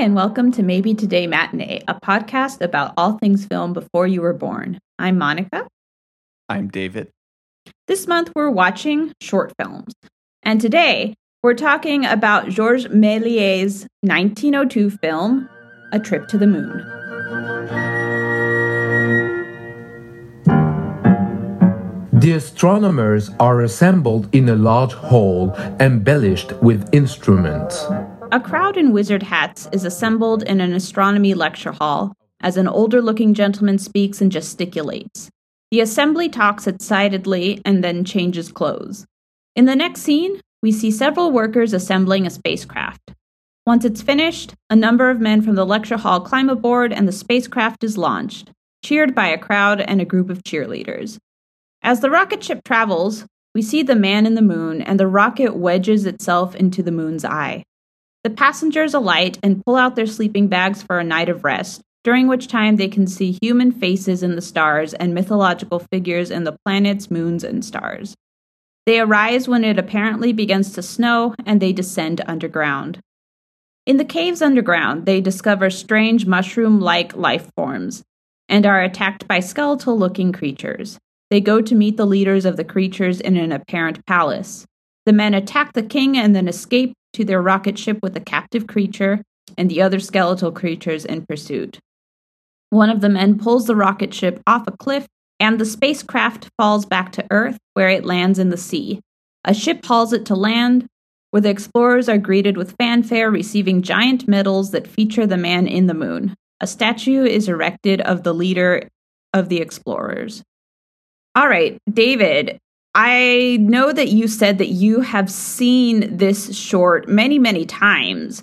and welcome to Maybe Today Matinee, a podcast about all things film before you were born. I'm Monica. I'm David. This month we're watching short films. And today we're talking about Georges Méliès' 1902 film, A Trip to the Moon. The astronomers are assembled in a large hall embellished with instruments. A crowd in wizard hats is assembled in an astronomy lecture hall as an older looking gentleman speaks and gesticulates. The assembly talks excitedly and then changes clothes. In the next scene, we see several workers assembling a spacecraft. Once it's finished, a number of men from the lecture hall climb aboard and the spacecraft is launched, cheered by a crowd and a group of cheerleaders. As the rocket ship travels, we see the man in the moon and the rocket wedges itself into the moon's eye. The passengers alight and pull out their sleeping bags for a night of rest, during which time they can see human faces in the stars and mythological figures in the planets, moons, and stars. They arise when it apparently begins to snow and they descend underground. In the caves underground, they discover strange mushroom like life forms and are attacked by skeletal looking creatures. They go to meet the leaders of the creatures in an apparent palace. The men attack the king and then escape to their rocket ship with the captive creature and the other skeletal creatures in pursuit. One of the men pulls the rocket ship off a cliff, and the spacecraft falls back to Earth, where it lands in the sea. A ship hauls it to land, where the explorers are greeted with fanfare, receiving giant medals that feature the man in the moon. A statue is erected of the leader of the explorers. All right, David, I know that you said that you have seen this short many, many times.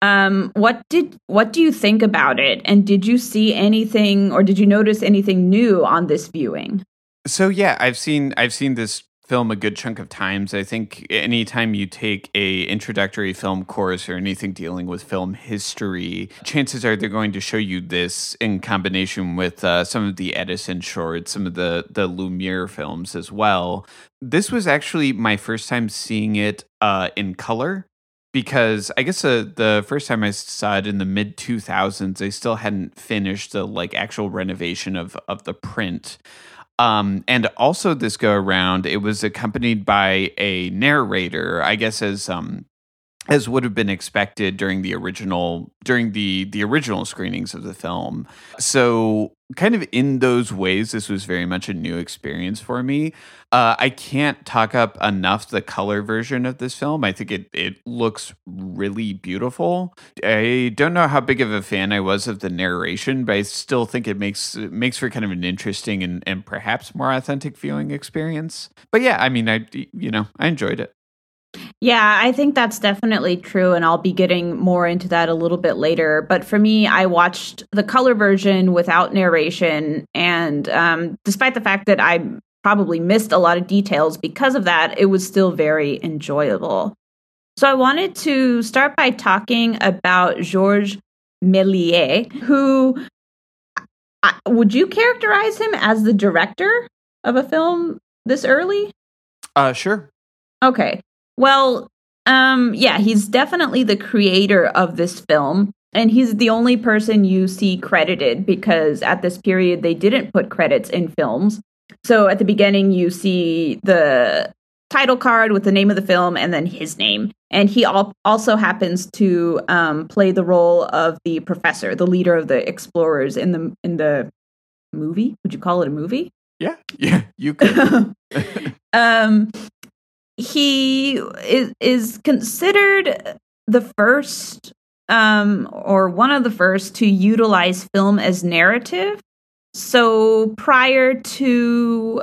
Um, what did what do you think about it? And did you see anything or did you notice anything new on this viewing? So yeah, I've seen I've seen this film a good chunk of times. I think anytime you take a introductory film course or anything dealing with film history, chances are they're going to show you this in combination with uh, some of the Edison shorts, some of the the Lumiere films as well. This was actually my first time seeing it uh, in color because I guess uh, the first time I saw it in the mid 2000s, they still hadn't finished the like actual renovation of of the print. Um, and also this go around, it was accompanied by a narrator, I guess as um as would have been expected during the original during the the original screenings of the film. So kind of in those ways, this was very much a new experience for me. Uh, I can't talk up enough the color version of this film. I think it it looks really beautiful. I don't know how big of a fan I was of the narration, but I still think it makes it makes for kind of an interesting and, and perhaps more authentic viewing experience. But yeah, I mean, I you know I enjoyed it. Yeah, I think that's definitely true. And I'll be getting more into that a little bit later. But for me, I watched the color version without narration. And um, despite the fact that I probably missed a lot of details because of that, it was still very enjoyable. So I wanted to start by talking about Georges Méliès, who would you characterize him as the director of a film this early? Uh, sure. Okay. Well, um, yeah, he's definitely the creator of this film. And he's the only person you see credited because at this period they didn't put credits in films. So at the beginning, you see the title card with the name of the film and then his name. And he al- also happens to um, play the role of the professor, the leader of the explorers in the in the movie. Would you call it a movie? Yeah, yeah, you could. um, he is is considered the first um, or one of the first to utilize film as narrative. So prior to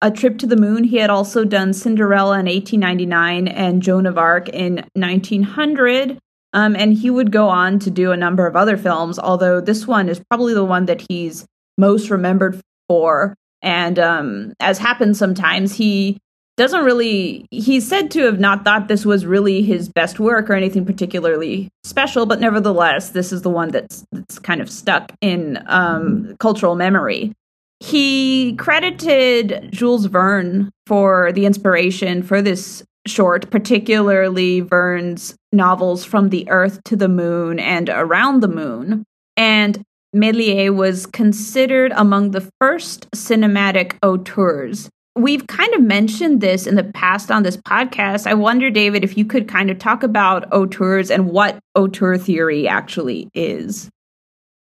a trip to the moon, he had also done Cinderella in 1899 and Joan of Arc in 1900. Um, and he would go on to do a number of other films, although this one is probably the one that he's most remembered for. And um, as happens sometimes, he doesn't really he's said to have not thought this was really his best work or anything particularly special but nevertheless this is the one that's that's kind of stuck in um, cultural memory he credited jules verne for the inspiration for this short, particularly Verne's novels From the Earth to the Moon and Around the Moon. And Méliès was considered among the first cinematic auteurs. We've kind of mentioned this in the past on this podcast. I wonder, David, if you could kind of talk about auteurs and what auteur theory actually is.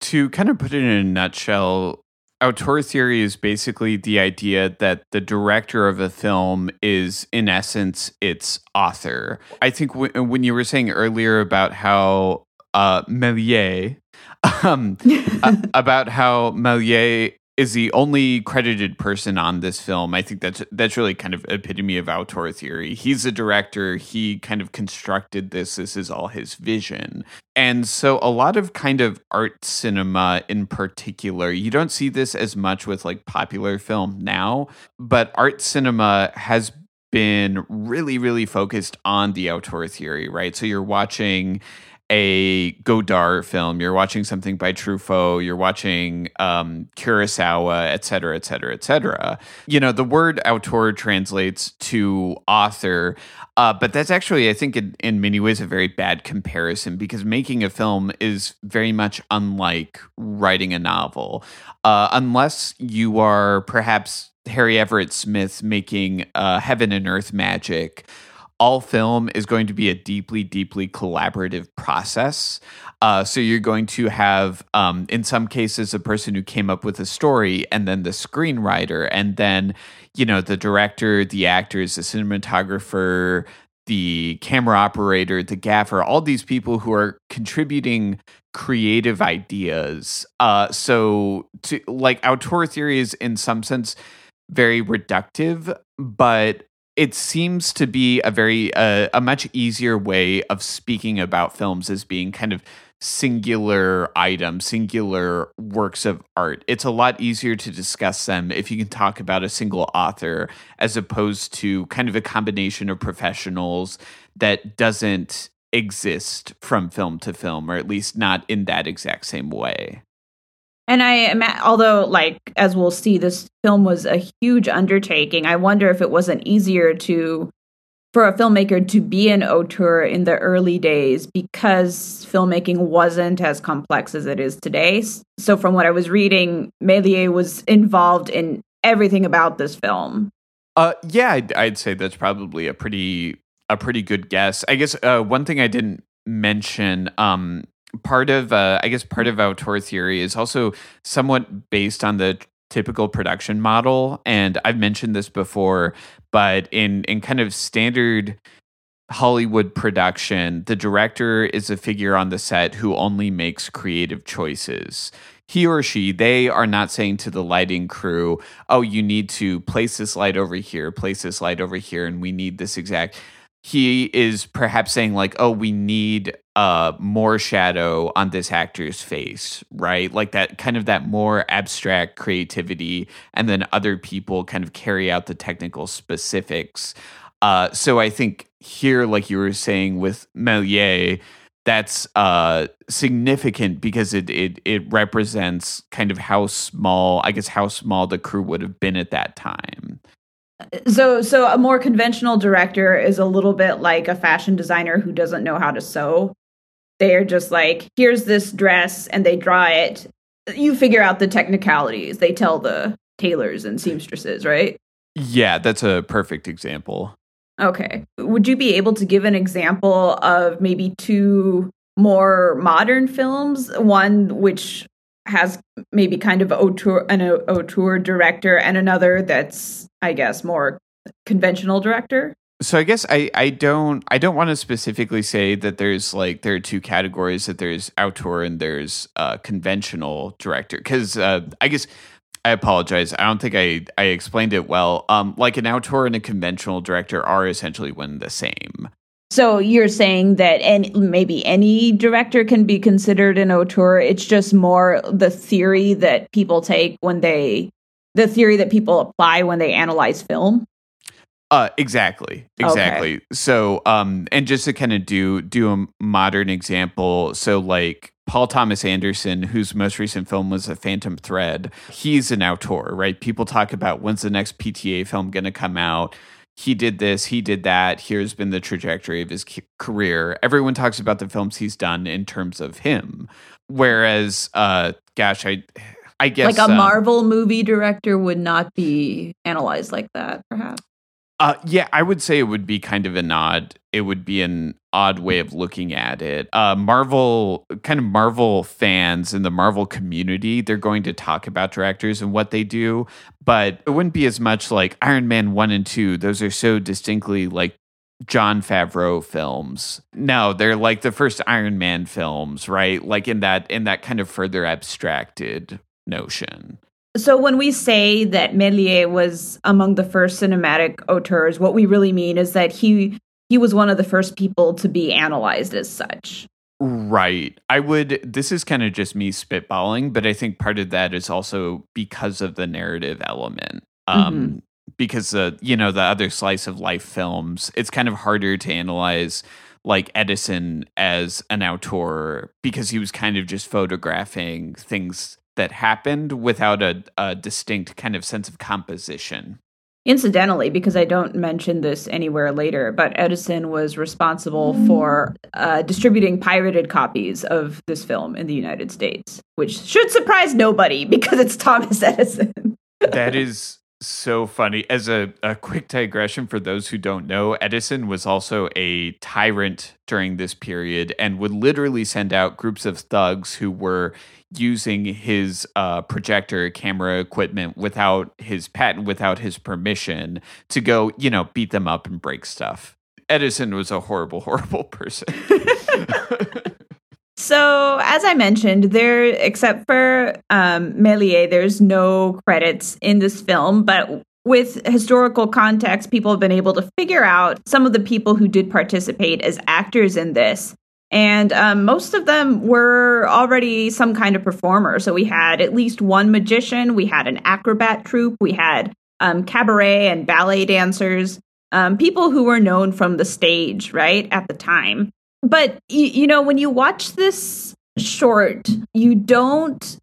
To kind of put it in a nutshell, auteur theory is basically the idea that the director of a film is, in essence, its author. I think w- when you were saying earlier about how uh, Méliès, um, about how Méliès is the only credited person on this film. I think that's that's really kind of epitome of auteur theory. He's a director. He kind of constructed this. This is all his vision. And so a lot of kind of art cinema in particular, you don't see this as much with like popular film now, but art cinema has been really really focused on the auteur theory, right? So you're watching a Godard film, you're watching something by Truffaut, you're watching um, Kurosawa, et cetera, et cetera, et cetera. You know, the word auteur translates to author, uh, but that's actually, I think, in, in many ways, a very bad comparison because making a film is very much unlike writing a novel. Uh, unless you are perhaps Harry Everett Smith making uh, Heaven and Earth Magic all film is going to be a deeply, deeply collaborative process. Uh, so you're going to have, um, in some cases, a person who came up with a story, and then the screenwriter, and then you know the director, the actors, the cinematographer, the camera operator, the gaffer, all these people who are contributing creative ideas. Uh, so, to, like, auteur theory is in some sense very reductive, but it seems to be a very uh, a much easier way of speaking about films as being kind of singular items, singular works of art. It's a lot easier to discuss them if you can talk about a single author as opposed to kind of a combination of professionals that doesn't exist from film to film, or at least not in that exact same way. And I, although, like, as we'll see, this film was a huge undertaking, I wonder if it wasn't easier to, for a filmmaker to be an auteur in the early days because filmmaking wasn't as complex as it is today. So, from what I was reading, Méliès was involved in everything about this film. Uh, yeah, I'd, I'd say that's probably a pretty a pretty good guess. I guess uh, one thing I didn't mention um, part of uh, I guess part of auteur theory is also somewhat based on the typical production model and I've mentioned this before but in in kind of standard Hollywood production the director is a figure on the set who only makes creative choices. He or she they are not saying to the lighting crew oh you need to place this light over here place this light over here and we need this exact he is perhaps saying like oh we need uh more shadow on this actor's face right? Like that kind of that more abstract creativity and then other people kind of carry out the technical specifics. Uh so i think here like you were saying with Méliès that's uh significant because it it it represents kind of how small i guess how small the crew would have been at that time. So so a more conventional director is a little bit like a fashion designer who doesn't know how to sew they're just like here's this dress and they draw it. You figure out the technicalities. They tell the tailors and seamstresses right? Yeah that's a perfect example. Okay. Would you be able to give an example of maybe two more modern films? One which has maybe kind of auteur, an auteur director and another that's I guess more conventional director. So I guess I, I don't I don't want to specifically say that there's like there are two categories that there's auteur and there's uh, conventional director because uh, I guess I apologize I don't think I I explained it well um like an auteur and a conventional director are essentially one the same so you're saying that any, maybe any director can be considered an auteur. It's just more the theory that people take when they, the theory that people apply when they analyze film. Uh, exactly, exactly. Okay. So, um, and just to kind of do do a modern example, so like Paul Thomas Anderson, whose most recent film was A Phantom Thread, he's an auteur, right? People talk about when's the next PTA film going to come out he did this, he did that. Here's been the trajectory of his career. Everyone talks about the films he's done in terms of him. Whereas, uh, gosh, I, I guess like a um, Marvel movie director would not be analyzed like that, perhaps. Uh, yeah, I would say it would be kind of an odd. It would be an odd way of looking at it. Uh, Marvel, kind of Marvel fans in the Marvel community, they're going to talk about directors and what they do, but it wouldn't be as much like Iron Man one and two. Those are so distinctly like Jon Favreau films. No, they're like the first Iron Man films, right? Like in that in that kind of further abstracted notion. So when we say that Méliès was among the first cinematic auteurs, what we really mean is that he he was one of the first people to be analyzed as such. Right. I would this is kind of just me spitballing, but I think part of that is also because of the narrative element. Um mm-hmm. because the you know the other slice of life films, it's kind of harder to analyze like Edison as an auteur because he was kind of just photographing things that happened without a, a distinct kind of sense of composition. Incidentally, because I don't mention this anywhere later, but Edison was responsible for uh, distributing pirated copies of this film in the United States, which should surprise nobody because it's Thomas Edison. that is so funny. As a, a quick digression for those who don't know, Edison was also a tyrant during this period and would literally send out groups of thugs who were using his uh, projector camera equipment without his patent, without his permission, to go, you know, beat them up and break stuff. Edison was a horrible, horrible person. so, as I mentioned, there, except for um, there's no credits in this film, but with historical context, people have been able to figure out some of the people who did participate as actors in this. And um, most of them were already some kind of performer. So we had at least one magician, we had an acrobat troupe, we had um, cabaret and ballet dancers, um, people who were known from the stage, right, at the time. But, y- you know, when you watch this short, you don't,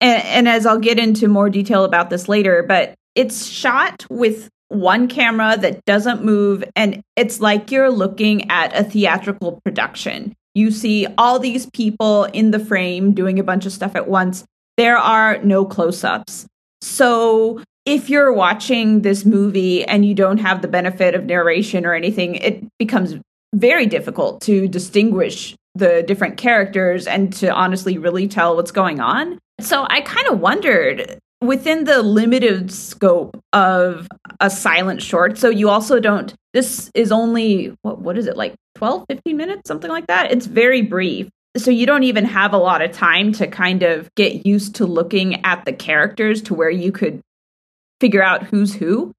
and, and as I'll get into more detail about this later, but it's shot with one camera that doesn't move and it's like you're looking at a theatrical production you see all these people in the frame doing a bunch of stuff at once. There are no close ups. So if you're watching this movie and you don't have the benefit of narration or anything, it becomes very difficult to distinguish the different characters and to honestly really tell what's going on. So I kind of wondered within the limited scope of a silent short so you also don't this is only what what is it like 12 15 minutes something like that? It's very brief. So you don't even have a lot of time to kind of get used to looking at the characters to where you could figure out who's who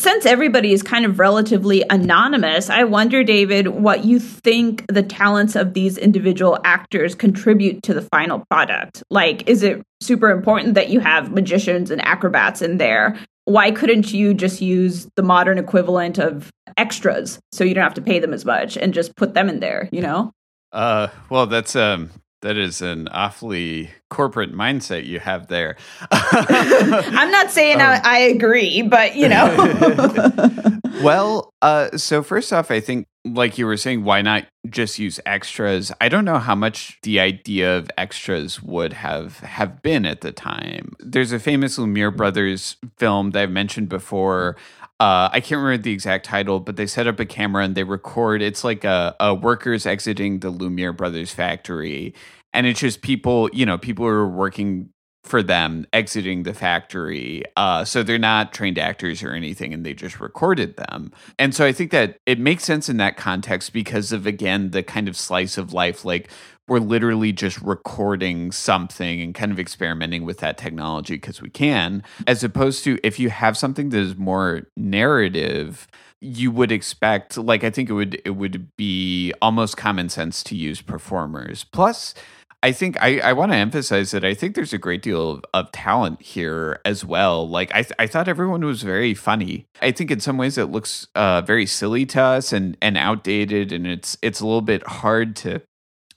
since everybody is kind of relatively anonymous, I wonder, David, what you think the talents of these individual actors contribute to the final product. Like, is it super important that you have magicians and acrobats in there? Why couldn't you just use the modern equivalent of extras so you don't have to pay them as much and just put them in there, you know? Uh, well, that's um, that is an awfully corporate mindset you have there. I'm not saying um, I, I, agree, but you know. well, uh, so first off, I think, like you were saying, why not just use extras? I don't know how much the idea of extras would have have been at the time. There's a famous Lumiere brothers film that I've mentioned before uh, I can't remember the exact title, but they set up a camera and they record. It's like a, a workers exiting the Lumiere Brothers factory, and it's just people, you know, people who are working for them exiting the factory. Uh, so they're not trained actors or anything, and they just recorded them. And so I think that it makes sense in that context because of again the kind of slice of life, like we're literally just recording something and kind of experimenting with that technology because we can, as opposed to if you have something that is more narrative you would expect like i think it would it would be almost common sense to use performers plus I think I, I want to emphasize that I think there's a great deal of, of talent here as well. Like I, th- I thought everyone was very funny. I think in some ways it looks uh, very silly to us and, and outdated, and it's it's a little bit hard to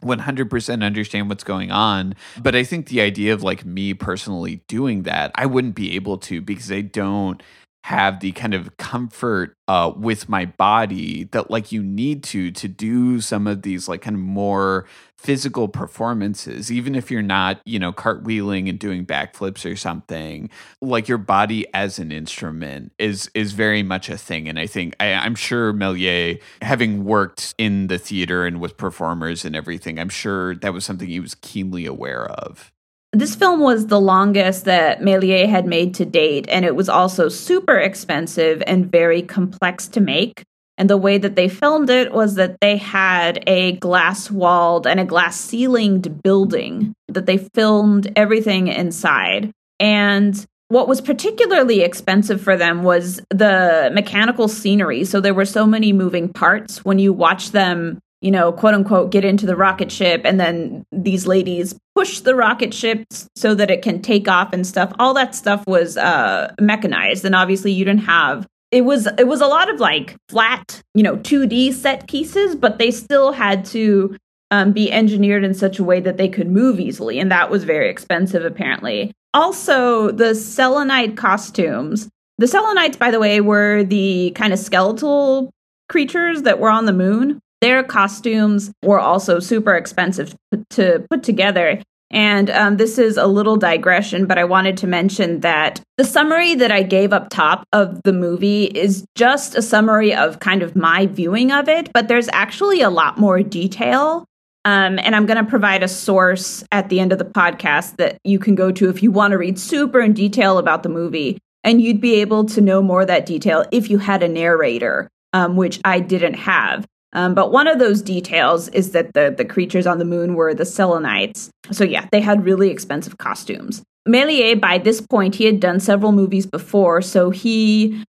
100% understand what's going on. But I think the idea of like me personally doing that, I wouldn't be able to because I don't have the kind of comfort uh, with my body that like you need to to do some of these like kind of more physical performances even if you're not you know cartwheeling and doing backflips or something like your body as an instrument is is very much a thing. And i think I, i'm sure Méliès having worked in the theater and with performers and everything i'm sure that was something he was keenly aware of this film was the longest that Méliès had made to date, and it was also super expensive and very complex to make. And the way that they filmed it was that they had a glass walled and a glass ceilinged building that they filmed everything inside. And what was particularly expensive for them was the mechanical scenery. So there were so many moving parts when you watch them you know, quote unquote, get into the rocket ship, and then these ladies push the rocket ship so that it can take off and stuff. All that stuff was uh, mechanized, and obviously, you didn't have. It was it was a lot of like flat, you know, 2D set pieces, but they still had to um, be engineered in such a way that they could move easily, and that was very expensive, apparently. Also, the selenite costumes. The selenites, by the way, were the kind of skeletal creatures that were on the moon. Their costumes were also super expensive to put together. And um, this is a little digression, but I wanted to mention that the summary that I gave up top of the movie is just a summary of kind of my viewing of it, but there's actually a lot more detail. Um, and I'm going to provide a source at the end of the podcast that you can go to if you want to read super in detail about the movie. And you'd be able to know more of that detail if you had a narrator, um, which I didn't have. Um, but one of those details is that the, the creatures on the moon were the Selenites. So, yeah, they had really expensive costumes. Méliès, by this point, he had done several movies before, so he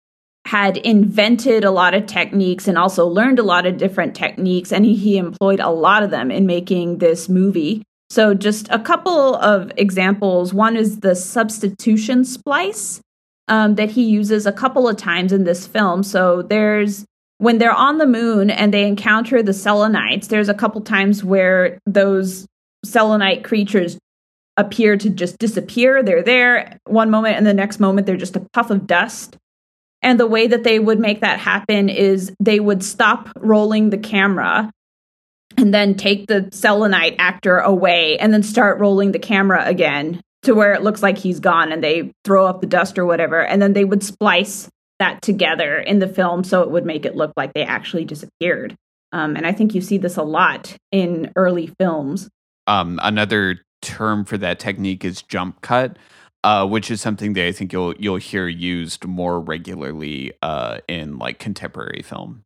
had invented a lot of techniques and also learned a lot of different techniques, and he, he employed a lot of them in making this movie. So, just a couple of examples. One is the substitution splice um, that he uses a couple of times in this film. So, there's when they're on the moon and they encounter the selenites, there's a couple times where those selenite creatures appear to just disappear. They're there one moment, and the next moment, they're just a puff of dust. And the way that they would make that happen is they would stop rolling the camera and then take the selenite actor away and then start rolling the camera again to where it looks like he's gone and they throw up the dust or whatever. And then they would splice that together in the film so it would make it look like they actually disappeared. Um, and I think you see this a lot in early films. Um, another term for that technique is jump cut, uh, which is something that I think you'll you'll hear used more regularly uh, in like contemporary film.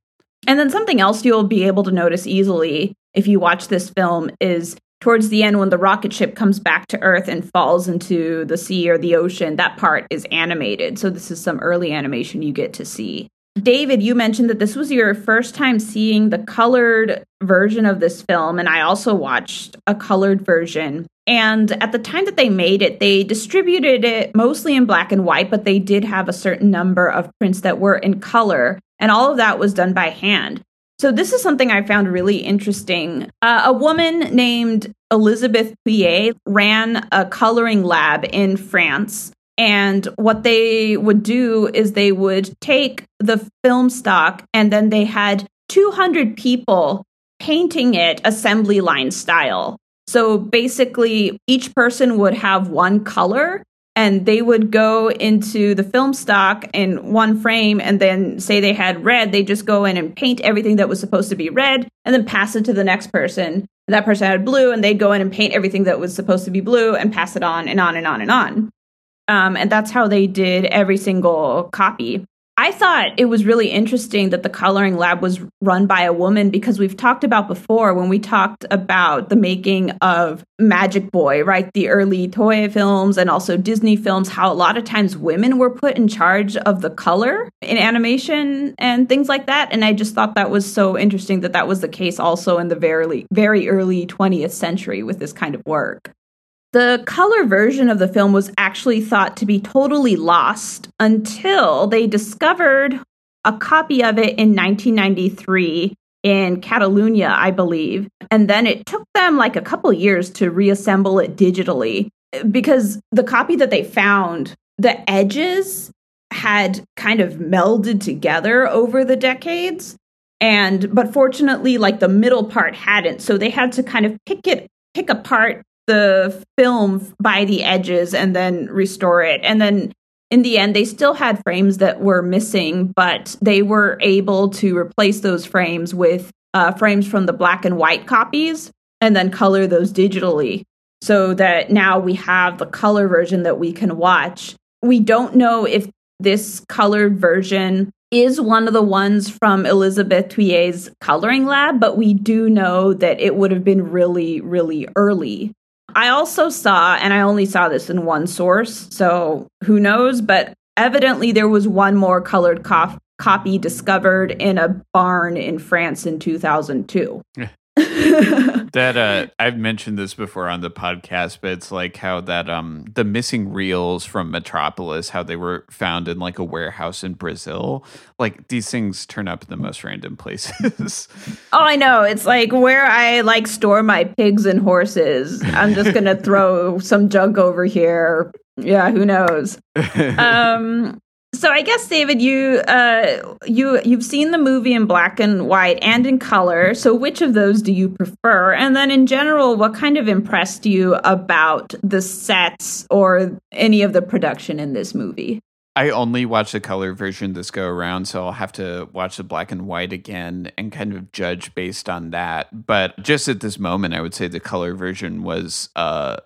And then something else you'll be able to notice easily if you watch this film is towards the end when the rocket ship comes back to earth and falls into the sea or the ocean that part is animated. So this is some early animation you get to see. David you mentioned that this was your first time seeing the colored version of this film and i also watched a colored version. And at the time that they made it they distributed it mostly in black and white but they did have a certain number of prints that were in color and all of that was done by hand so, this is something I found really interesting. Uh, a woman named Elizabeth Thuillier ran a coloring lab in France. And what they would do is they would take the film stock and then they had 200 people painting it assembly line style. So basically, each person would have one color and they would go into the film stock in one frame and then say they had red they just go in and paint everything that was supposed to be red and then pass it to the next person. That person had blue and they'd go in and paint everything that was supposed to be blue and pass it on and on and on and on. Um, and that's how they did every single copy I thought it was really interesting that the coloring lab was run by a woman because we've talked about before when we talked about the making of Magic Boy, right? The early Toei films and also Disney films, how a lot of times women were put in charge of the color in animation and things like that. And I just thought that was so interesting that that was the case also in the very, very early 20th century with this kind of work. The color version of the film was actually thought to be totally lost until they discovered a copy of it in 1993 in Catalonia, I believe. And then it took them like a couple years to reassemble it digitally because the copy that they found, the edges had kind of melded together over the decades. And but fortunately, like the middle part hadn't. So they had to kind of pick it pick apart the film by the edges and then restore it. And then in the end, they still had frames that were missing, but they were able to replace those frames with uh, frames from the black and white copies and then color those digitally so that now we have the color version that we can watch. We don't know if this colored version is one of the ones from Elizabeth Thuillier's coloring lab, but we do know that it would have been really, really early. I also saw, and I only saw this in one source, so who knows, but evidently there was one more colored co- copy discovered in a barn in France in 2002. That uh I've mentioned this before on the podcast, but it's like how that um the missing reels from Metropolis, how they were found in like a warehouse in Brazil. Like these things turn up in the most random places. oh, I know. It's like where I like store my pigs and horses. I'm just gonna throw some junk over here. Yeah, who knows? um so I guess David, you uh, you you've seen the movie in black and white and in color. So which of those do you prefer? And then in general, what kind of impressed you about the sets or any of the production in this movie? I only watched the color version this go around, so I'll have to watch the black and white again and kind of judge based on that. But just at this moment, I would say the color version was uh,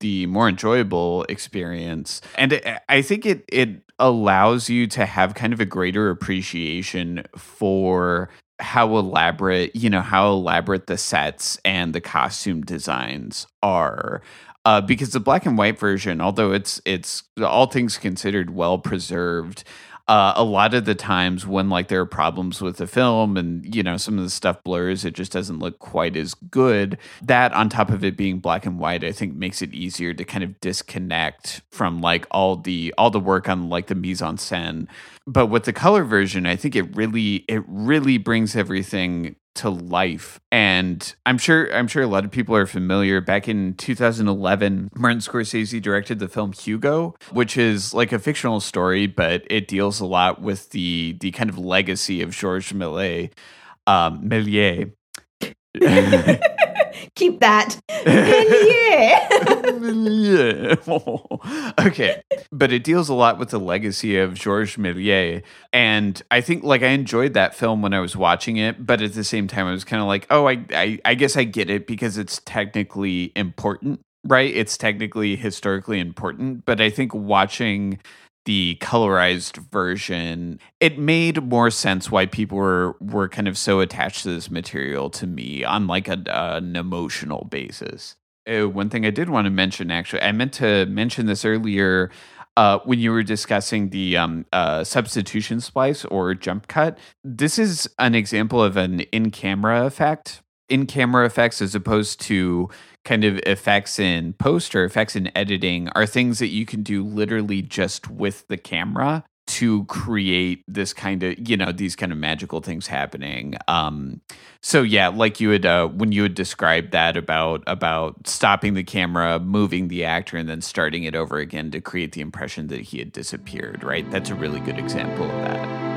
the more enjoyable experience, and I think it it allows you to have kind of a greater appreciation for how elaborate, you know, how elaborate the sets and the costume designs are. Uh, because the black and white version, although it's it's all things considered well preserved, uh, a lot of the times when like there are problems with the film and you know some of the stuff blurs it just doesn't look quite as good. That on top of it being black and white i think makes it easier to kind of disconnect from like all the all the work on like the mise en scène. But with the color version i think it really it really brings everything to life. And i'm sure i'm sure a lot of people are familiar. Back in 2011 martin scorsese directed the film hugo which is like a fictional story but it deals a lot with the the kind of legacy of georges méliès um, Keep that. yeah. okay. But it deals a lot with the legacy of Georges Méliès. And I think like I enjoyed that film when I was watching it, but at the same time I was kind of like, oh, I, I I guess I get it because it's technically important right? It's technically historically important, but I think watching the colorized version, it made more sense why people were were kind of so attached to this material to me on like a, an emotional basis. Uh, one thing I did want to mention, actually, I meant to mention this earlier uh, when you were discussing the um, uh, substitution splice or jump cut. This is an example of an in camera effect. In camera effects, as opposed to kind of effects in post or effects in editing are things that you can do literally just with the camera to create this kind of you know these kind of magical things happening. Um so yeah like you had uh when you had described that about about stopping the camera moving the actor and then starting it over again to create the impression that he had disappeared right? That's a really good example of that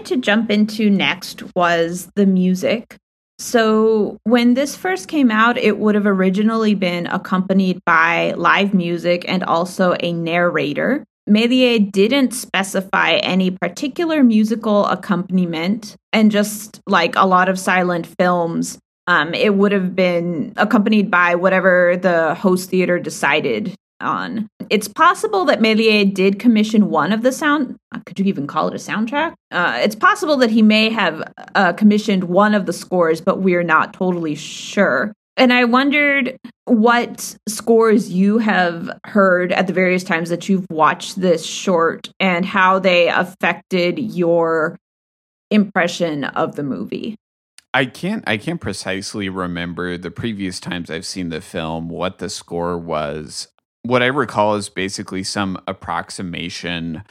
wanted to jump into next was the music. So, when this first came out, it would have originally been accompanied by live music and also a narrator. Méliès didn't specify any particular musical accompaniment, and just like a lot of silent films, um, it would have been accompanied by whatever the host theater decided on. It's possible that Méliès did commission one of the sound. Uh, could you even call it a soundtrack? Uh, it's possible that he may have uh, commissioned one of the scores, but we're not totally sure. And I wondered what scores you have heard at the various times that you've watched this short and how they affected your impression of the movie. I can't I can't precisely remember the previous times I've seen the film what the score was what I recall is basically some approximation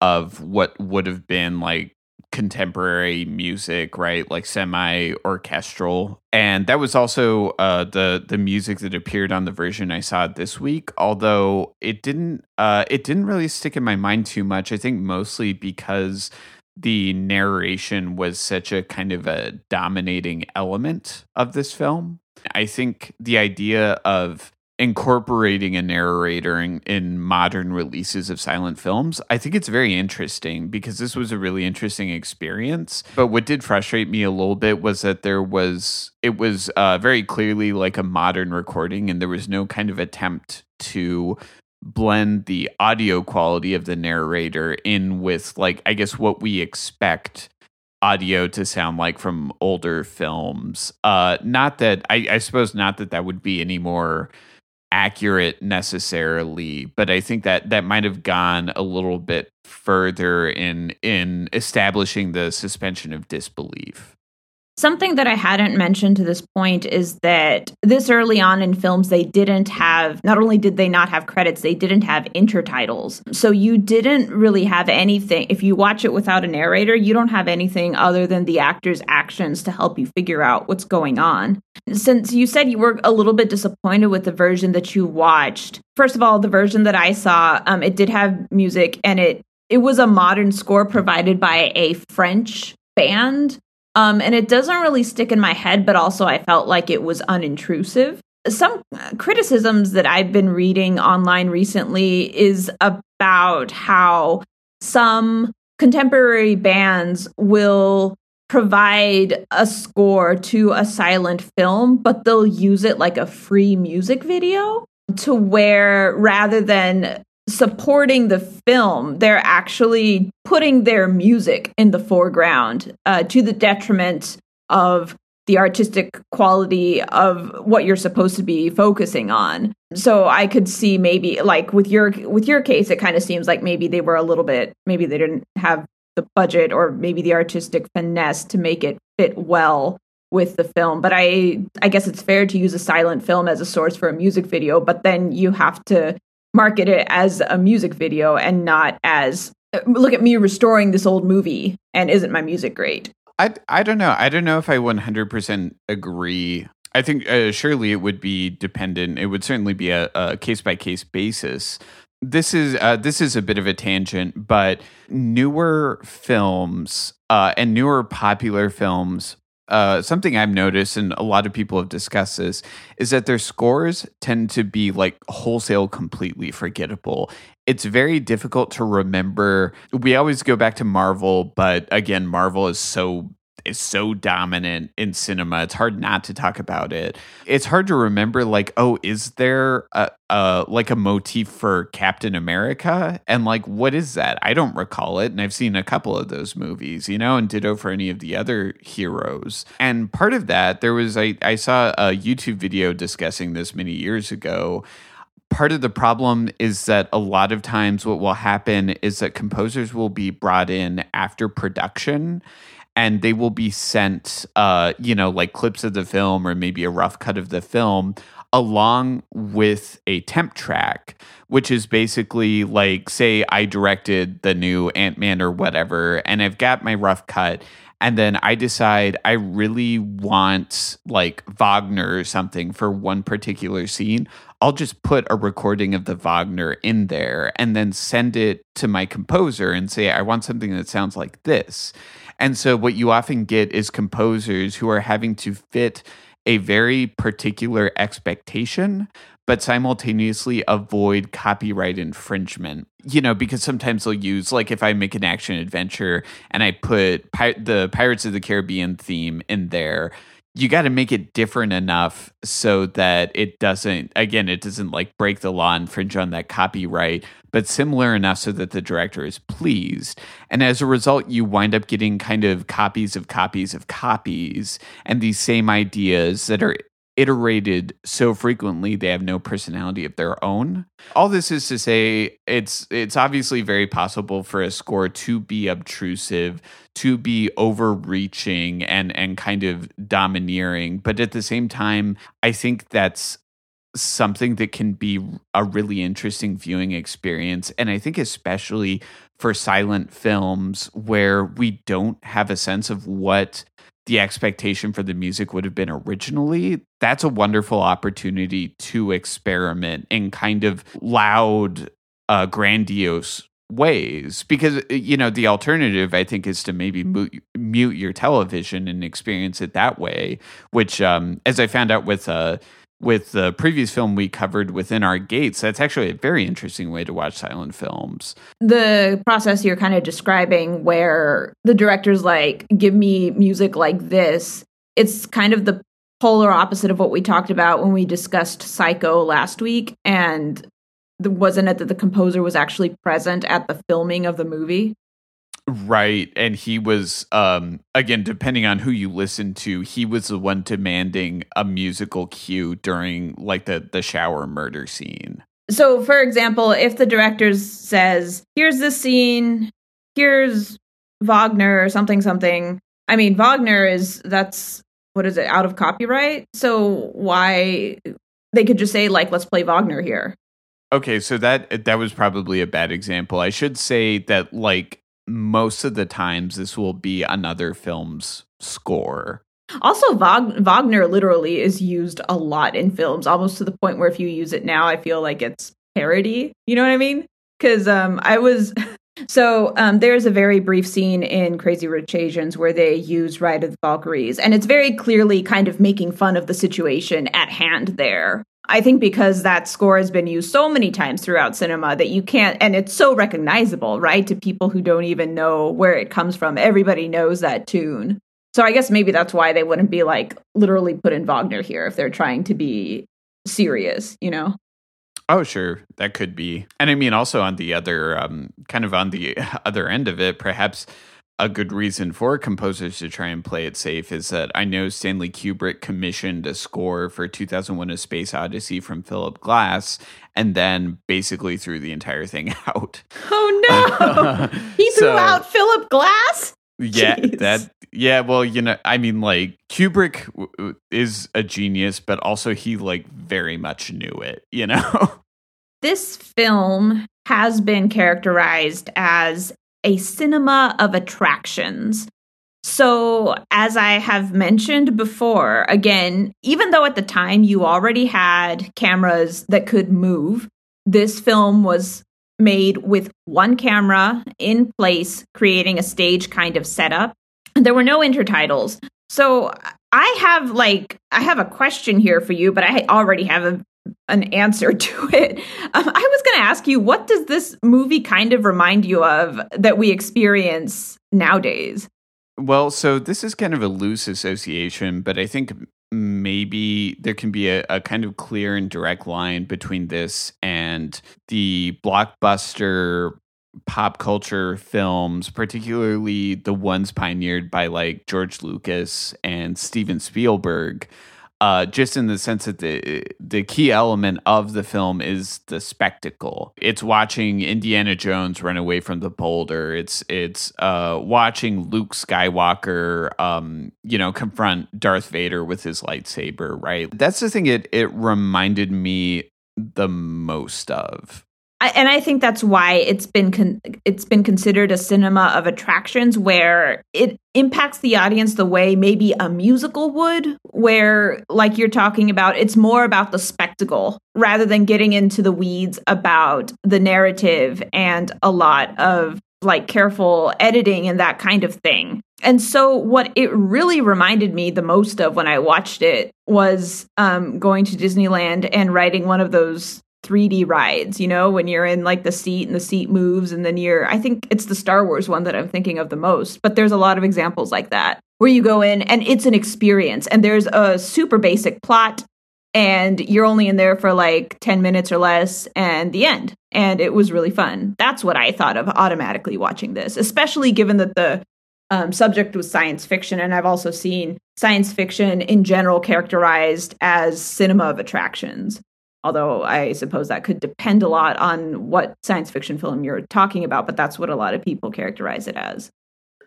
of what would have been like contemporary music, right? Like semi orchestral. And that was also uh, the the music that appeared on the version I saw this week. Although it didn't uh, it didn't really stick in my mind too much. I think mostly because the narration was such a kind of a dominating element of this film. I think the idea of incorporating a narrator in, in, modern releases of silent films i think it's very interesting because this was a really interesting experience. But what did frustrate me a little bit was that there was it was uh, very clearly like a modern recording and there was no kind of attempt to blend the audio quality of the narrator in with like i guess what we expect audio to sound like from older films. Uh not that i, I suppose not that that would be any more accurate necessarily, but I think that that might have gone a little bit further in in establishing the suspension of disbelief. Something that I hadn't mentioned to this point is that this early on in films, they didn't have, not only did they not have credits, they didn't have intertitles. So you didn't really have anything. If you watch it without a narrator, you don't have anything other than the actor's actions to help you figure out what's going on. Since you said you were a little bit disappointed with the version that you watched, first of all, the version that I saw, um, it did have music and it it was a modern score provided by a French band um, and it doesn't really stick in my head, but also I felt like it was unintrusive. Some criticisms that I've been reading online recently is about how some contemporary bands will provide a score to a silent film, but they'll use it like a free music video to where rather than supporting the film, they're actually putting their music in the foreground uh, to the detriment of the artistic quality of what you're supposed to be focusing on. So I could see maybe like with your with your case it kind of seems like maybe they were a little bit maybe they didn't have the budget or maybe the artistic finesse to make it fit well with the film but i i guess it's fair to use a silent film as a source for a music video but then you have to market it as a music video and not as look at me restoring this old movie and isn't my music great? I I don't know. I don't know if I 100% agree. I think uh, surely it would be dependent. It would certainly be a case by case basis. This is uh, this is a bit of a tangent, but newer films uh, and newer popular films uh, something I've noticed, and a lot of people have discussed this, is that their scores tend to be like wholesale completely forgettable. It's very difficult to remember. We always go back to Marvel, but again, Marvel is so is so dominant in cinema. It's hard not to talk about it. It's hard to remember like, oh, is there a, a like a motif for Captain America? And like what is that? I don't recall it. And I've seen a couple of those movies, you know, and ditto for any of the other heroes. And part of that, there was I, I saw a YouTube video discussing this many years ago part of the problem is that a lot of times what will happen is that composers will be brought in after production and they will be sent uh you know like clips of the film or maybe a rough cut of the film along with a temp track which is basically like say I directed the new Ant-Man or whatever and I've got my rough cut and then I decide I really want like Wagner or something for one particular scene, I'll just put a recording of the Wagner in there and then send it to my composer and say, I want something that sounds like this. And so, what you often get is composers who are having to fit a very particular expectation, but simultaneously avoid copyright infringement. You know, because sometimes they'll use, like, if I make an action adventure and I put Pir- the Pirates of the Caribbean theme in there you got to make it different enough so that it doesn't again it doesn't like break the law infringe on that copyright but similar enough so that the director is pleased. And as a result you wind up getting kind of copies of copies of copies and these same ideas that are iterated so frequently they have no personality of their own. All this is to say it's it's obviously very possible for a score to be obtrusive, to be overreaching and and kind of domineering, but at the same time I think that's something that can be a really interesting viewing experience. And I think, especially for silent films where we don't have a sense of what the expectation for the music would have been originally, that's a wonderful opportunity to experiment in kind of loud, uh, grandiose ways. Because uh, you know the alternative i think is to maybe mute, mute your television and experience it that way which um as i found out with uh with the previous film we covered within our gates that's actually a very interesting way to watch silent films. The process you're kind of describing where the director's like give me music like this it's kind of the polar opposite of what we talked about when we discussed psycho last week and wasn't it that the composer was actually present at the filming of the movie Right. And he was, um, again, depending on who you listen to, he was the one demanding a musical cue during like the, the shower murder scene. So, for example, if the director says, here's the scene, here's Wagner or something, something. I mean, Wagner is, that's, what is it, out of copyright? So, why they could just say, like, let's play Wagner here. Okay, so that that was probably a bad example. I should say that like most of the times this will be another film's score. Also, Wagner literally is used a lot in films, almost to the point where if you use it now, I feel like it's parody. You know what I mean? Because um, I was. So um, there's a very brief scene in Crazy Rich Asians where they use Ride of the Valkyries, and it's very clearly kind of making fun of the situation at hand there. I think because that score has been used so many times throughout cinema that you can't, and it's so recognizable, right, to people who don't even know where it comes from. Everybody knows that tune. So I guess maybe that's why they wouldn't be like literally put in Wagner here if they're trying to be serious, you know? Oh, sure, that could be. And I mean, also on the other, um, kind of on the other end of it, perhaps a good reason for composers to try and play it safe is that I know Stanley Kubrick commissioned a score for 2001 A Space Odyssey from Philip Glass and then basically threw the entire thing out. Oh no. he threw so, out Philip Glass? Yeah, Jeez. that yeah, well, you know, I mean like Kubrick w- is a genius, but also he like very much knew it, you know. This film has been characterized as a cinema of attractions. So, as I have mentioned before, again, even though at the time you already had cameras that could move, this film was made with one camera in place, creating a stage kind of setup. There were no intertitles. So, I have like I have a question here for you, but I already have a an answer to it. Um, I was going to ask you, what does this movie kind of remind you of that we experience nowadays? Well, so this is kind of a loose association, but I think maybe there can be a, a, kind of clear and direct line between this and the blockbuster pop culture films, particularly the ones pioneered by like George Lucas and Steven Spielberg uh, just in the sense that the the key element of the film is the spectacle. It's watching Indiana Jones run away from the boulder. It's it's uh, watching Luke Skywalker, um, you know, confront Darth Vader with his lightsaber. Right. That's the thing. It it reminded me the most of and I think that's why it's been con- it's been considered a cinema of attractions where it impacts the audience the way maybe a musical would where like you're talking about it's more about the spectacle rather than getting into the weeds about the narrative and a lot of like careful editing and that kind of thing. And so what it really reminded me the most of when I watched it was um, going to Disneyland and riding one of those 3D rides, you know, when you're in like the seat and the seat moves and then you're I think it's the Star Wars one that I'm thinking of the most, but there's a lot of examples like that where you go in and it's an experience and there's a super basic plot and you're only in there for like 10 minutes or less and the end. And it was really fun. That's what I thought of automatically watching this, especially given that the um, subject was science fiction. And I've also seen science fiction in general characterized as cinema of attractions although I suppose that could depend a lot on what science fiction film you're talking about, but that's what a lot of people characterize it as.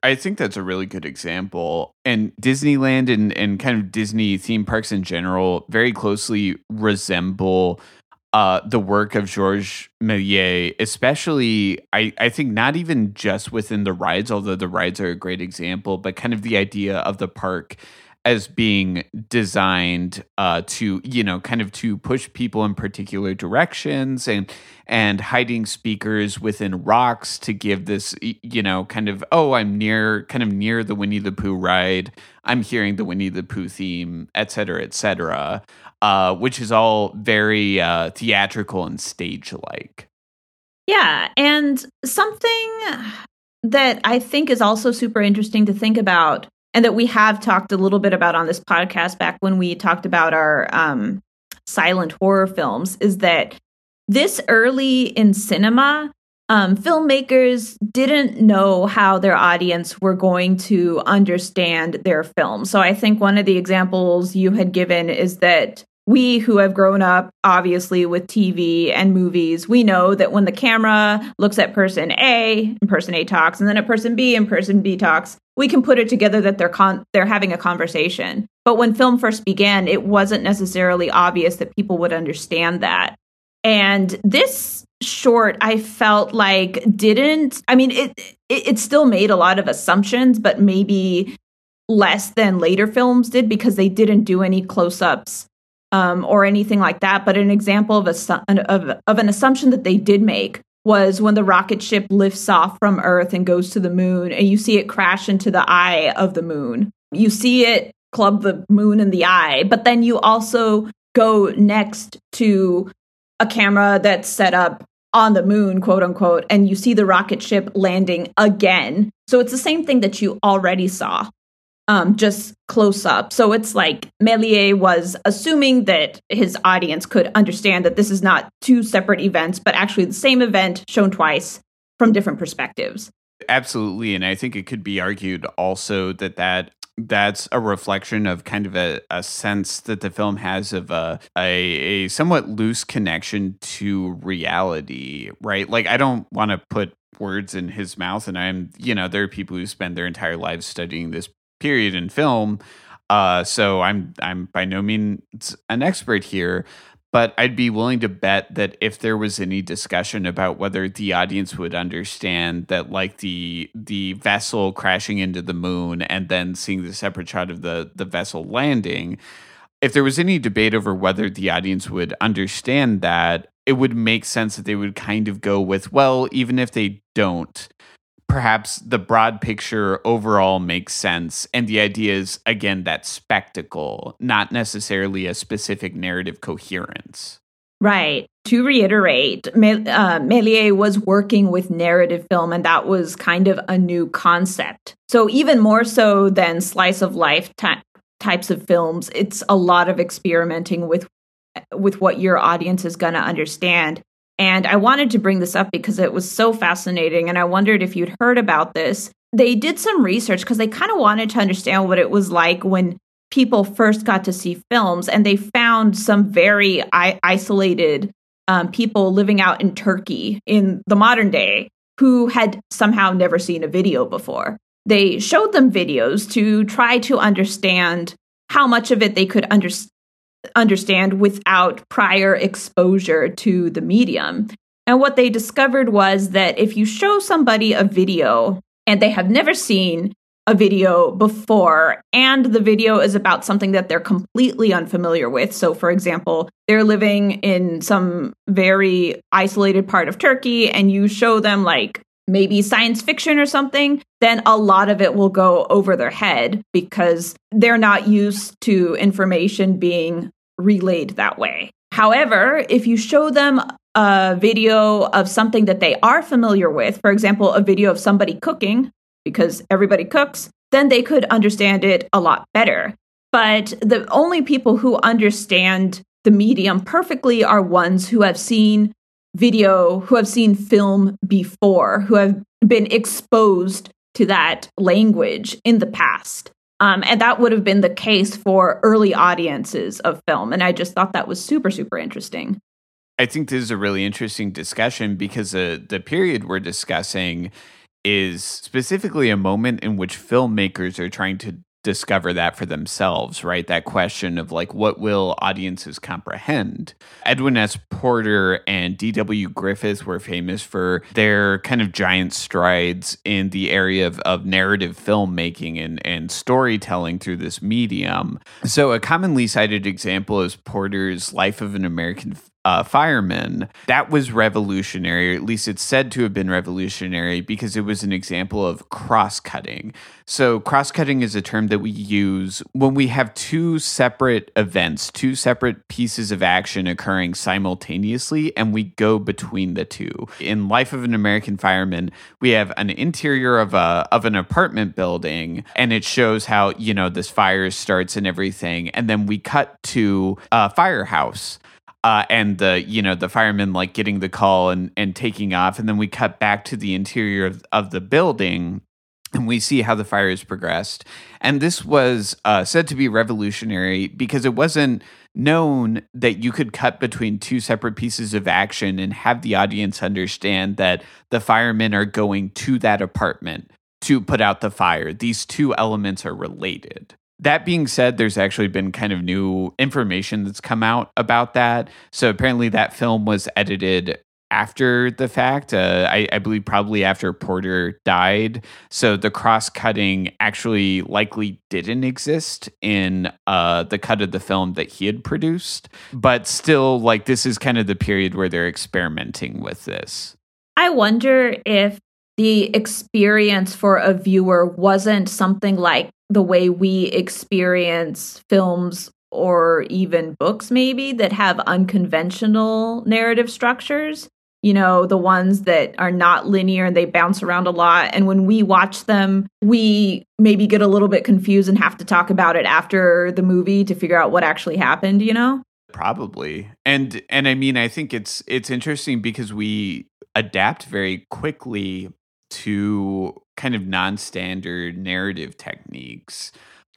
I think that's a really good example. And Disneyland and, and kind of Disney theme parks in general very closely resemble uh, the work of Georges Méliès, especially, I, I think, not even just within the rides, although the rides are a great example, but kind of the idea of the park as being designed uh, to you know kind of to push people in particular directions and and hiding speakers within rocks to give this you know kind of oh i'm near kind of near the winnie the pooh ride. I'm hearing the winnie the pooh theme et cetera et cetera uh, which is all very uh, theatrical and stage like yeah and something that i think is also super interesting to think about and that we have talked a little bit about on this podcast back when we talked about our um, silent horror films is that this early in cinema, um, filmmakers didn't know how their audience were going to understand their film. So I think one of the examples you had given is that we who have grown up obviously with TV and movies, we know that when the camera looks at person A and person A talks, and then at person B and person B talks, we can put it together that they're con- they're having a conversation. But when film first began, it wasn't necessarily obvious that people would understand that. And this short, I felt like didn't. I mean, it it, it still made a lot of assumptions, but maybe less than later films did because they didn't do any close ups um, or anything like that. But an example of a of, of an assumption that they did make was when the rocket ship lifts off from Earth and goes to the moon, and you see it crash into the eye of the moon. You see it club the moon in the eye, but then you also go next to a camera that's set up on the moon, quote unquote, and you see the rocket ship landing again. So it's the same thing that you already saw um, just close up. So it's like Méliès was assuming that his audience could understand that this is not two separate events, but actually the same event shown twice from different perspectives. Absolutely, and I think it could be argued also that that that's a reflection of kind of a, a sense that the film has of a, a, a somewhat loose connection to reality, right? Like I don't want to put words in his mouth and I'm, you know, there are people who spend their entire lives studying this period in film. Uh, so I'm I'm by no means an expert here, but I'd be willing to bet that if there was any discussion about whether the audience would understand that, like the the vessel crashing into the moon and then seeing the separate shot of the the vessel landing, if there was any debate over whether the audience would understand that, it would make sense that they would kind of go with, well, even if they don't, perhaps the broad picture overall makes sense. And the idea is, again, that spectacle, not necessarily a specific narrative coherence. Right. To reiterate, uh, Méliès was working with narrative film, and that was kind of a new concept. So, even more so than slice of life ty- types of films, it's a lot of experimenting with with what your audience is going to understand and I wanted to bring this up because it was so fascinating. And I wondered if you'd heard about this. They did some research because they kind of wanted to understand what it was like when people first got to see films. And they found some very I- isolated um, people living out in Turkey in the modern day who had somehow never seen a video before. They showed them videos to try to understand how much of it they could understand understand without prior exposure to the medium. And what they discovered was that if you show somebody a video and they have never seen a video before and the video is about something that they're completely unfamiliar with. So, for example, they're living in some very isolated part of Turkey and you show them like maybe science fiction or something, then a lot of it will go over their head because they're not used to information being relayed that way. However, if you show them a video of something that they are familiar with, for example, a video of somebody cooking, because everybody cooks, then they could understand it a lot better. But the only people who understand the medium perfectly are ones who have seen video, who have seen film before, who have been exposed to that language in the past. Um, and that would have been the case for early audiences of film. And I just thought that was super, super interesting. I think this is a really interesting discussion because uh, the period we're discussing is specifically a moment in which filmmakers are trying to discover that for themselves, right? That question of like, what will audiences comprehend? Edwin S. Porter and D.W. Griffith were famous for their kind of giant strides in the area of, of narrative filmmaking and, and storytelling through this medium. So, a commonly cited example is Porter's Life of an American uh, firemen. That was revolutionary, or at least it's said to have been revolutionary because it was an example of cross cutting. So, cross cutting is a term that we use when we have two separate events, two separate pieces of action occurring simultaneously, and we go between the two. In Life of an American Fireman, we have an interior of a of an apartment building, and it shows how you know this fire starts and everything, and then we cut to a firehouse uh, and the you know the firemen like getting the call and and taking off, and then we cut back to the interior of, of the building. And we see how the fire has progressed. And this was uh, said to be revolutionary because it wasn't known that you could cut between two separate pieces of action and have the audience understand that the firemen are going to that apartment to put out the fire. These two elements are related. That being said, there's actually been kind of new information that's come out about that. So apparently, that film was edited after the fact. Uh, I, I, believe probably after Porter died. So the cross cutting actually likely didn't exist in uh, the cut of the film that he had produced. But still, like, this is kind of the period where they're experimenting with this. I wonder if the experience for a viewer wasn't something like the way we experience films or even books maybe that have unconventional narrative structures. You know the ones that are not linear and they bounce around a lot. And when we watch them we maybe get a little bit confused and have to talk about it after the movie to figure out what actually happened you know? Probably. And and i mean i think it's it's interesting because we adapt very quickly to kind of non-standard narrative techniques.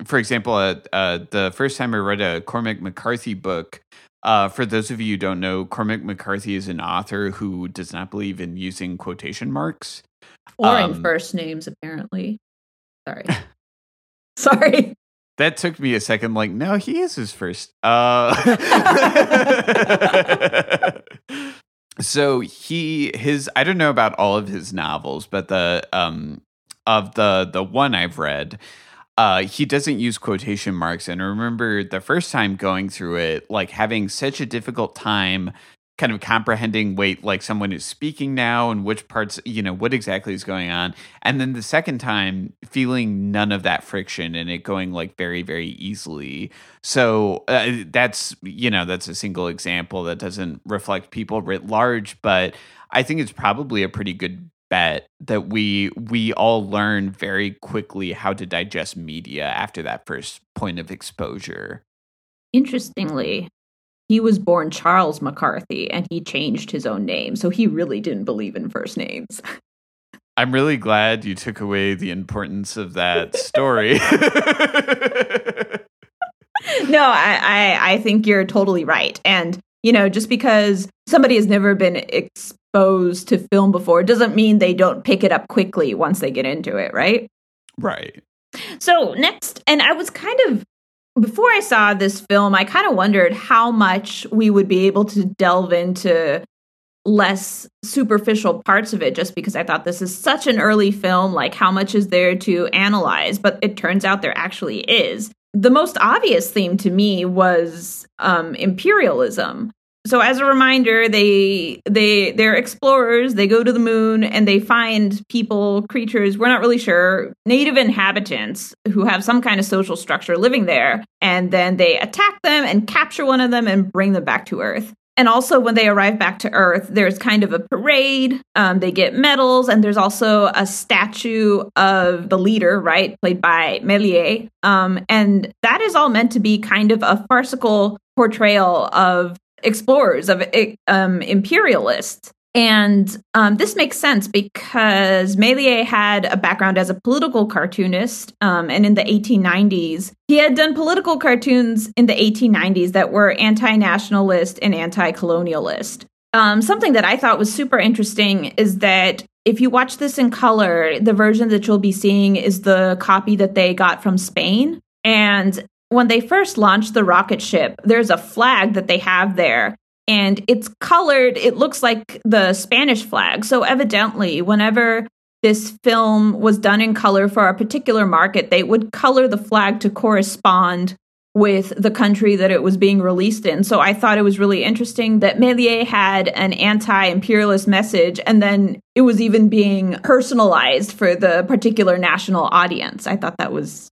For example, uh, uh, the first time I read a Cormac McCarthy book, uh, for those of you who don't know, Cormac McCarthy is an author who does not believe in using quotation marks or um, in first names. Apparently, sorry, sorry. That took me a second. Like, no, he is his first. Uh, so he his I don't know about all of his novels, but the um of the the one I've read, uh, he doesn't use quotation marks. And I remember the first time going through it, like having such a difficult time kind of comprehending wait like someone is speaking now and which parts you know what exactly is going on. And then the second time feeling none of that friction and it going like very very easily. So uh, that's you know that's a single example that doesn't reflect people writ large but i think it's probably a pretty good bet that we we all learn very quickly how to digest media after that first point of exposure. Interestingly he was born Charles McCarthy and he changed his own name. So he really didn't believe in first names. I'm really glad you took away the importance of that story. no, I, I, I think you're totally right. And, you know, just because somebody has never been exposed to film before doesn't mean they don't pick it up quickly once they get into it, right? Right. So, next, and I was kind of before I saw this film, I kind of wondered how much we would be able to delve into less superficial parts of it just because I thought this is such an early film. Like, how much is there to analyze? But it turns out there actually is. The most obvious theme to me was um, imperialism so as a reminder they they they're explorers. They go to the moon and they find people creatures we're not really sure native inhabitants who have some kind of social structure living there. And then they attack them and capture one of them and bring them back to earth. And also when they arrive back to earth there's kind of a parade. Um, they get medals and there's also a statue of the leader right played by Méliès um, and that is all meant to be kind of a farcical portrayal of explorers, of um, imperialists. And um, this makes sense because Méliès had a background as a political cartoonist. Um, and in the 1890s, he had done political cartoons in the 1890s that were anti nationalist and anti colonialist. Um, something that I thought was super interesting is that if you watch this in color, the version that you'll be seeing is the copy that they got from Spain. And when they first launched the rocket ship, there's a flag that they have there. And it's colored, it looks like the Spanish flag. So, evidently, whenever this film was done in color for a particular market, they would color the flag to correspond with the country that it was being released in. So I thought it was really interesting that Méliès had an anti imperialist message and then it was even being personalized for the particular national audience. I thought that was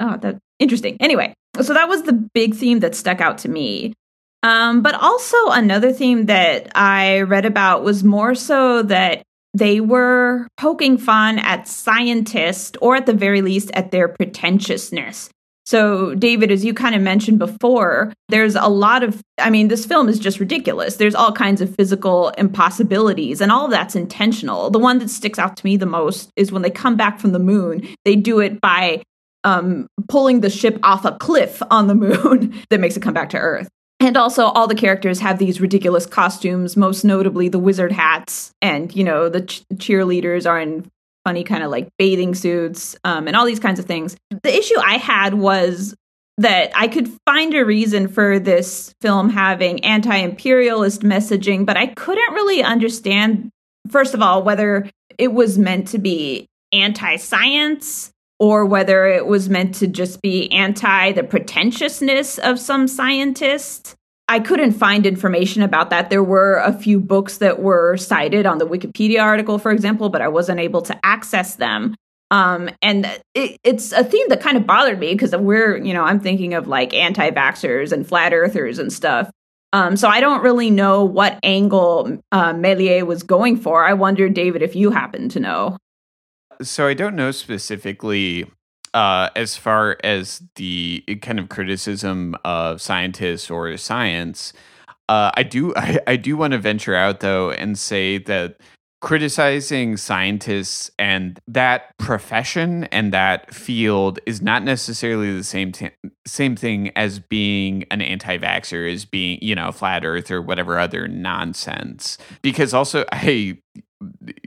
oh, that interesting. Anyway, so that was the big theme that stuck out to me. Um, but also another theme that I read about was more so that they were poking fun at scientists, or at the very least at their pretentiousness. So, David, as you kind of mentioned before, there's a lot of, I mean, this film is just ridiculous. There's all kinds of physical impossibilities, and all of that's intentional. The one that sticks out to me the most is when they come back from the moon, they do it by um, pulling the ship off a cliff on the moon that makes it come back to Earth. And also, all the characters have these ridiculous costumes, most notably the wizard hats. And, you know, the ch- cheerleaders are in funny kind of like bathing suits um, and all these kinds of things. The issue I had was that I could find a reason for this film having anti imperialist messaging, but I couldn't really understand, first of all, whether it was meant to be anti science or whether it was meant to just be anti the pretentiousness of some scientists. I couldn't find information about that. There were a few books that were cited on the Wikipedia article, for example, but I wasn't able to access them. Um, and it, it's a theme that kind of bothered me because we're, you know, I'm thinking of like anti vaxxers and flat earthers and stuff. Um, so I don't really know what angle uh, Méliès was going for. I wonder, David, if you happen to know. So I don't know specifically uh, as far as the kind of criticism of scientists or science. Uh, I do I, I do want to venture out though and say that criticizing scientists and that profession and that field is not necessarily the same t- same thing as being an anti-vaxxer as being you know flat earth or whatever other nonsense because also I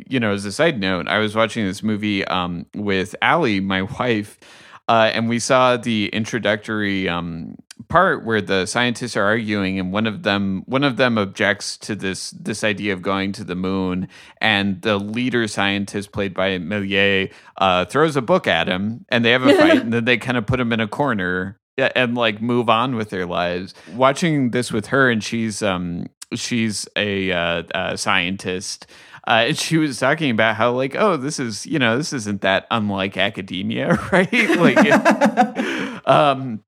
you know, as a side note, I was watching this movie um, with Allie, my wife, uh, and we saw the introductory um, part where the scientists are arguing, and one of them one of them objects to this this idea of going to the moon, and the leader scientist, played by Méliès, uh, throws a book at him, and they have a fight, and then they kind of put him in a corner and like move on with their lives. Watching this with her, and she's um she's a, uh, a scientist uh, and she was talking about how like, oh, this is you know this isn't that unlike academia, right? like, um,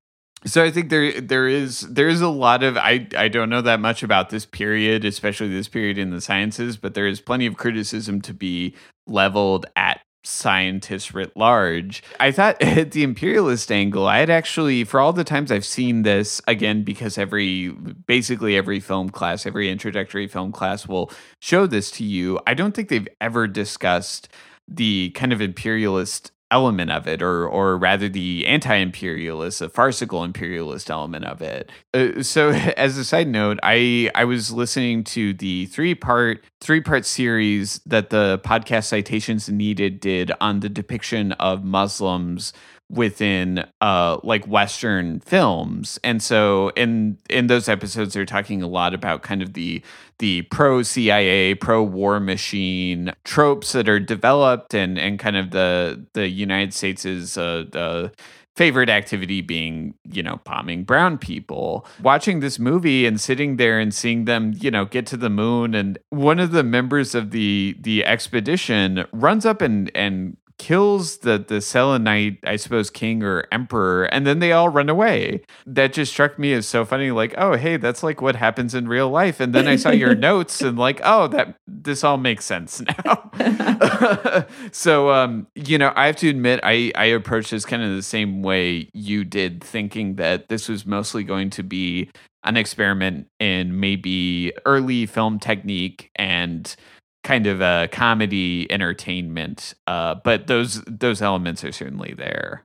so I think there there is there is a lot of I I don't know that much about this period, especially this period in the sciences, but there is plenty of criticism to be leveled at scientists writ large. I thought at the imperialist angle, I had actually, for all the times I've seen this, again, because every, basically every film class, every introductory film class will show this to you, I don't think they've ever discussed the kind of imperialist element of it, or or rather the anti-imperialist, the farcical imperialist element of it. Uh, so, as a side note, I I was listening to the three part three part series that the podcast citations needed did on the depiction of Muslims within uh like western films and so in in those episodes they're talking a lot about kind of the the pro CIA pro war machine tropes that are developed and and kind of the the United States is uh the favorite activity being, you know, bombing brown people. Watching this movie and sitting there and seeing them, you know, get to the moon and one of the members of the the expedition runs up and and kills the the Selenite, I suppose, king or emperor, and then they all run away. That just struck me as so funny. Like, oh, hey, that's like what happens in real life. And then I saw your notes, and like, oh, that this all makes sense now. so, um, you know, I have to admit, I I approached this kind of the same way you did, thinking that this was mostly going to be an experiment in maybe early film technique and kind of a comedy entertainment uh, but those those elements are certainly there.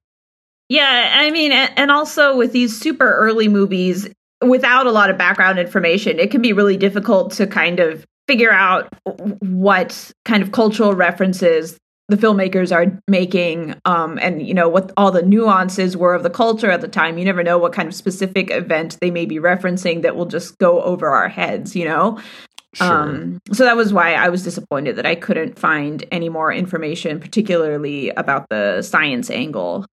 Yeah i mean and also with these super early movies without a lot of background information it can be really difficult to kind of figure out what kind of cultural references the filmmakers are making um, and you know what all the nuances were of the culture at the time. You never know what kind of specific event they may be referencing that will just go over our heads you know Sure. um, so that was why i was disappointed that i couldn't find any more information particularly about the science angle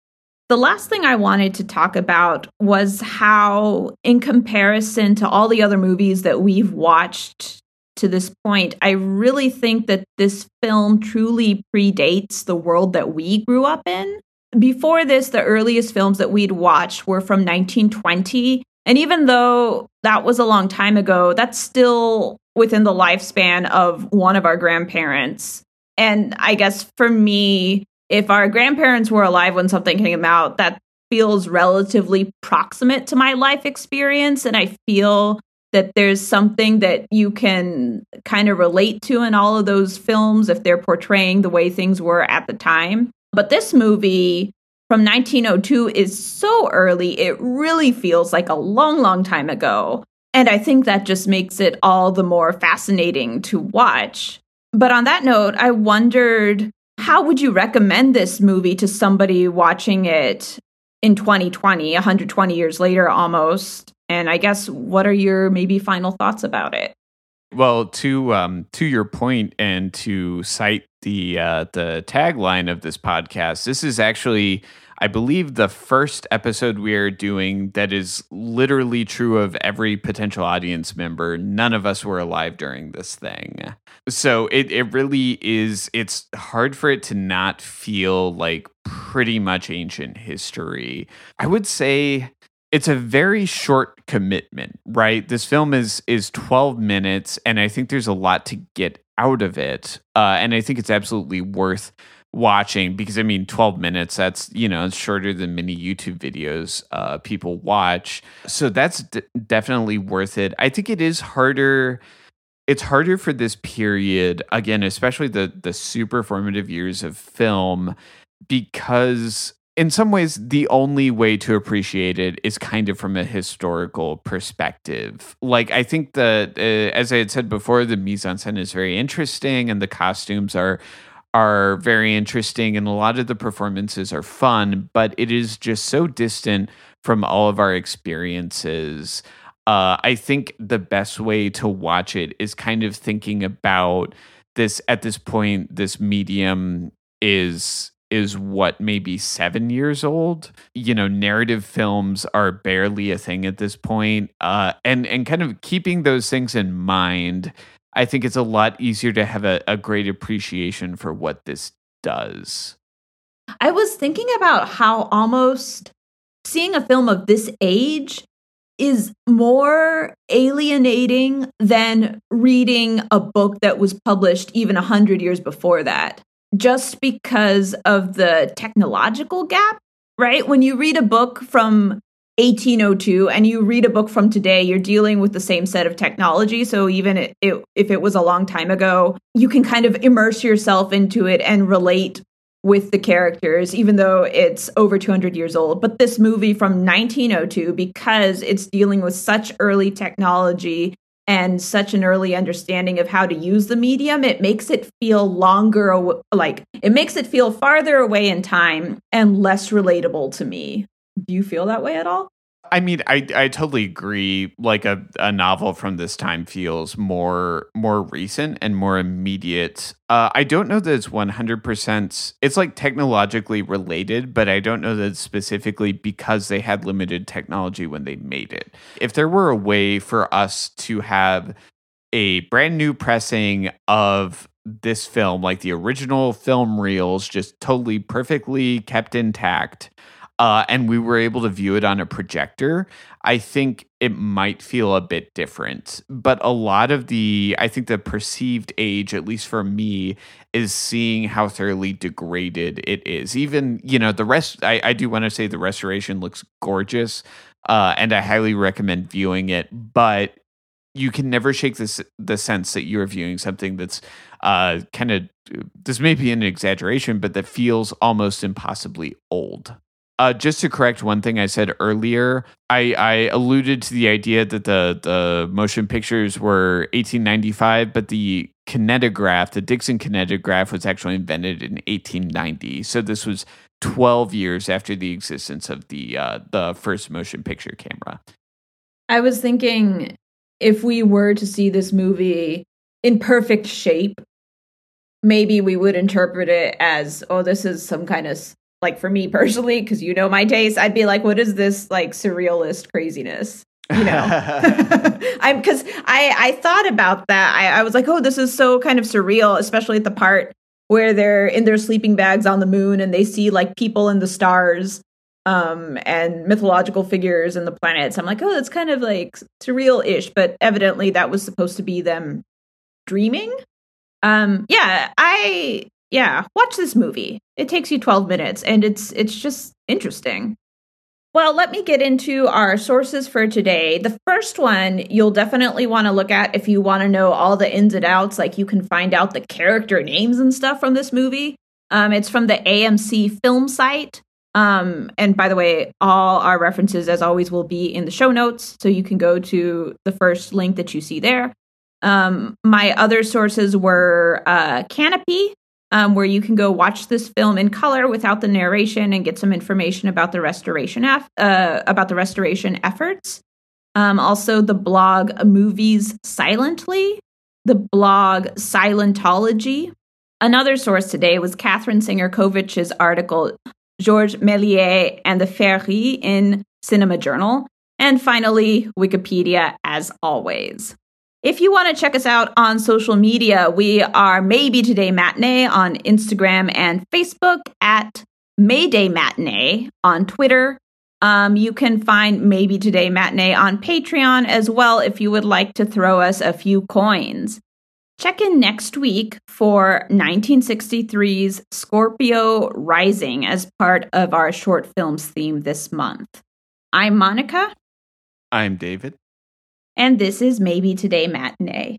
the last thing I wanted to talk about was how, in comparison to all the other movies that we've watched to this point, I really think that this film truly predates the world that we grew up in. Before this, the earliest films that we'd watched were from 1920. And even though that was a long time ago, that's still within the lifespan of one of our grandparents. And I guess for me, if our grandparents were alive when something came out, that feels relatively proximate to my life experience. And I feel that there's something that you can kind of relate to in all of those films if they're portraying the way things were at the time. But this movie from 1902 is so early, it really feels like a long, long time ago. And I think that just makes it all the more fascinating to watch. But on that note, I wondered how would you recommend this movie to somebody watching it in 2020, 120 years later almost? And I guess what are your maybe final thoughts about it? Well, to um, to your point, and to cite the uh, the tagline of this podcast, this is actually, I believe, the first episode we are doing that is literally true of every potential audience member. None of us were alive during this thing, so it it really is. It's hard for it to not feel like pretty much ancient history. I would say it's a very short commitment, right? This film is is 12 minutes and I think there's a lot to get out of it. Uh, and I think it's absolutely worth watching because I mean 12 minutes that's, you know, it's shorter than many YouTube videos uh, people watch. So that's d- definitely worth it. I think it is harder it's harder for this period again, especially the the super formative years of film because in some ways, the only way to appreciate it is kind of from a historical perspective. Like, I think that, uh, as I had said before, the mise en scène is very interesting, and the costumes are are very interesting, and a lot of the performances are fun. But it is just so distant from all of our experiences. Uh, I think the best way to watch it is kind of thinking about this at this point. This medium is is what maybe seven years old. You know, narrative films are barely a thing at this point. Uh, and and kind of keeping those things in mind, I think it's a lot easier to have a, a great appreciation for what this does. I was thinking about how almost seeing a film of this age is more alienating than reading a book that was published even a hundred years before that just because of the technological gap, right? When you read a book from 1802 and you read a book from today, you're dealing with the same set of technology. So even it, it, if it was a long time ago, you can kind of immerse yourself into it and relate with the characters, even though it's over 200 years old. But this movie from 1902, because it's dealing with such early technology and such an early understanding of how to use the medium, it makes it feel longer, like it makes it feel farther away in time and less relatable to me. Do you feel that way at all? I mean, I I totally agree. Like a, a novel from this time feels more more recent and more immediate. Uh, I don't know that it's one hundred percent. It's like technologically related, but I don't know that specifically because they had limited technology when they made it. If there were a way for us to have a brand new pressing of this film, like the original film reels, just totally perfectly kept intact uh, and we were able to view it on a projector, I think it might feel a bit different. But a lot of the, I think the perceived age, at least for me, is seeing how thoroughly degraded it is. Even, you know, the rest, I, I do want to say the restoration looks gorgeous. Uh, and I highly recommend viewing it. But you can never shake this the sense that you're viewing something that's uh, kind of this may be an exaggeration, but that feels almost impossibly old. Uh, just to correct one thing I said earlier, I, I alluded to the idea that the the motion pictures were 1895, but the kinetograph, the Dickson kinetograph, was actually invented in 1890. So this was 12 years after the existence of the uh, the first motion picture camera. I was thinking if we were to see this movie in perfect shape, maybe we would interpret it as, oh, this is some kind of like for me personally, because you know my taste, I'd be like, what is this like surrealist craziness? You know, I'm because I I thought about that. I, I was like, oh, this is so kind of surreal, especially at the part where they're in their sleeping bags on the moon and they see like people in the stars um and mythological figures and the planets. I'm like, oh, that's kind of like surreal-ish, but evidently that was supposed to be them dreaming. Um yeah, I yeah, watch this movie. It takes you 12 minutes and it's it's just interesting. Well, let me get into our sources for today. The first one you'll definitely want to look at if you want to know all the ins and outs, like you can find out the character names and stuff from this movie. Um, it's from the AMC film site. Um, and by the way, all our references, as always, will be in the show notes. So you can go to the first link that you see there. Um, my other sources were uh, Kanopy, um, where you can go watch this film in color without the narration and get some information about the restoration af- uh, about the restoration efforts. Um, also, the blog Movies Silently, the blog Silentology. Another source today was Katherine Singer Kovács's article Georges Méliès and the Féerie in Cinema Journal. And finally, Wikipedia, as always. If you want to check us out on social media, we are Maybe Today Matinee on Instagram and Facebook, at Mayday Matinee on Twitter. Um, you can find Maybe Today Matinee on Patreon as well if you would like to throw us a few coins. Check in next week for 1963's Scorpio Rising as part of our short films theme this month. I'm Monica. I'm David and this is Maybe Today Matinee.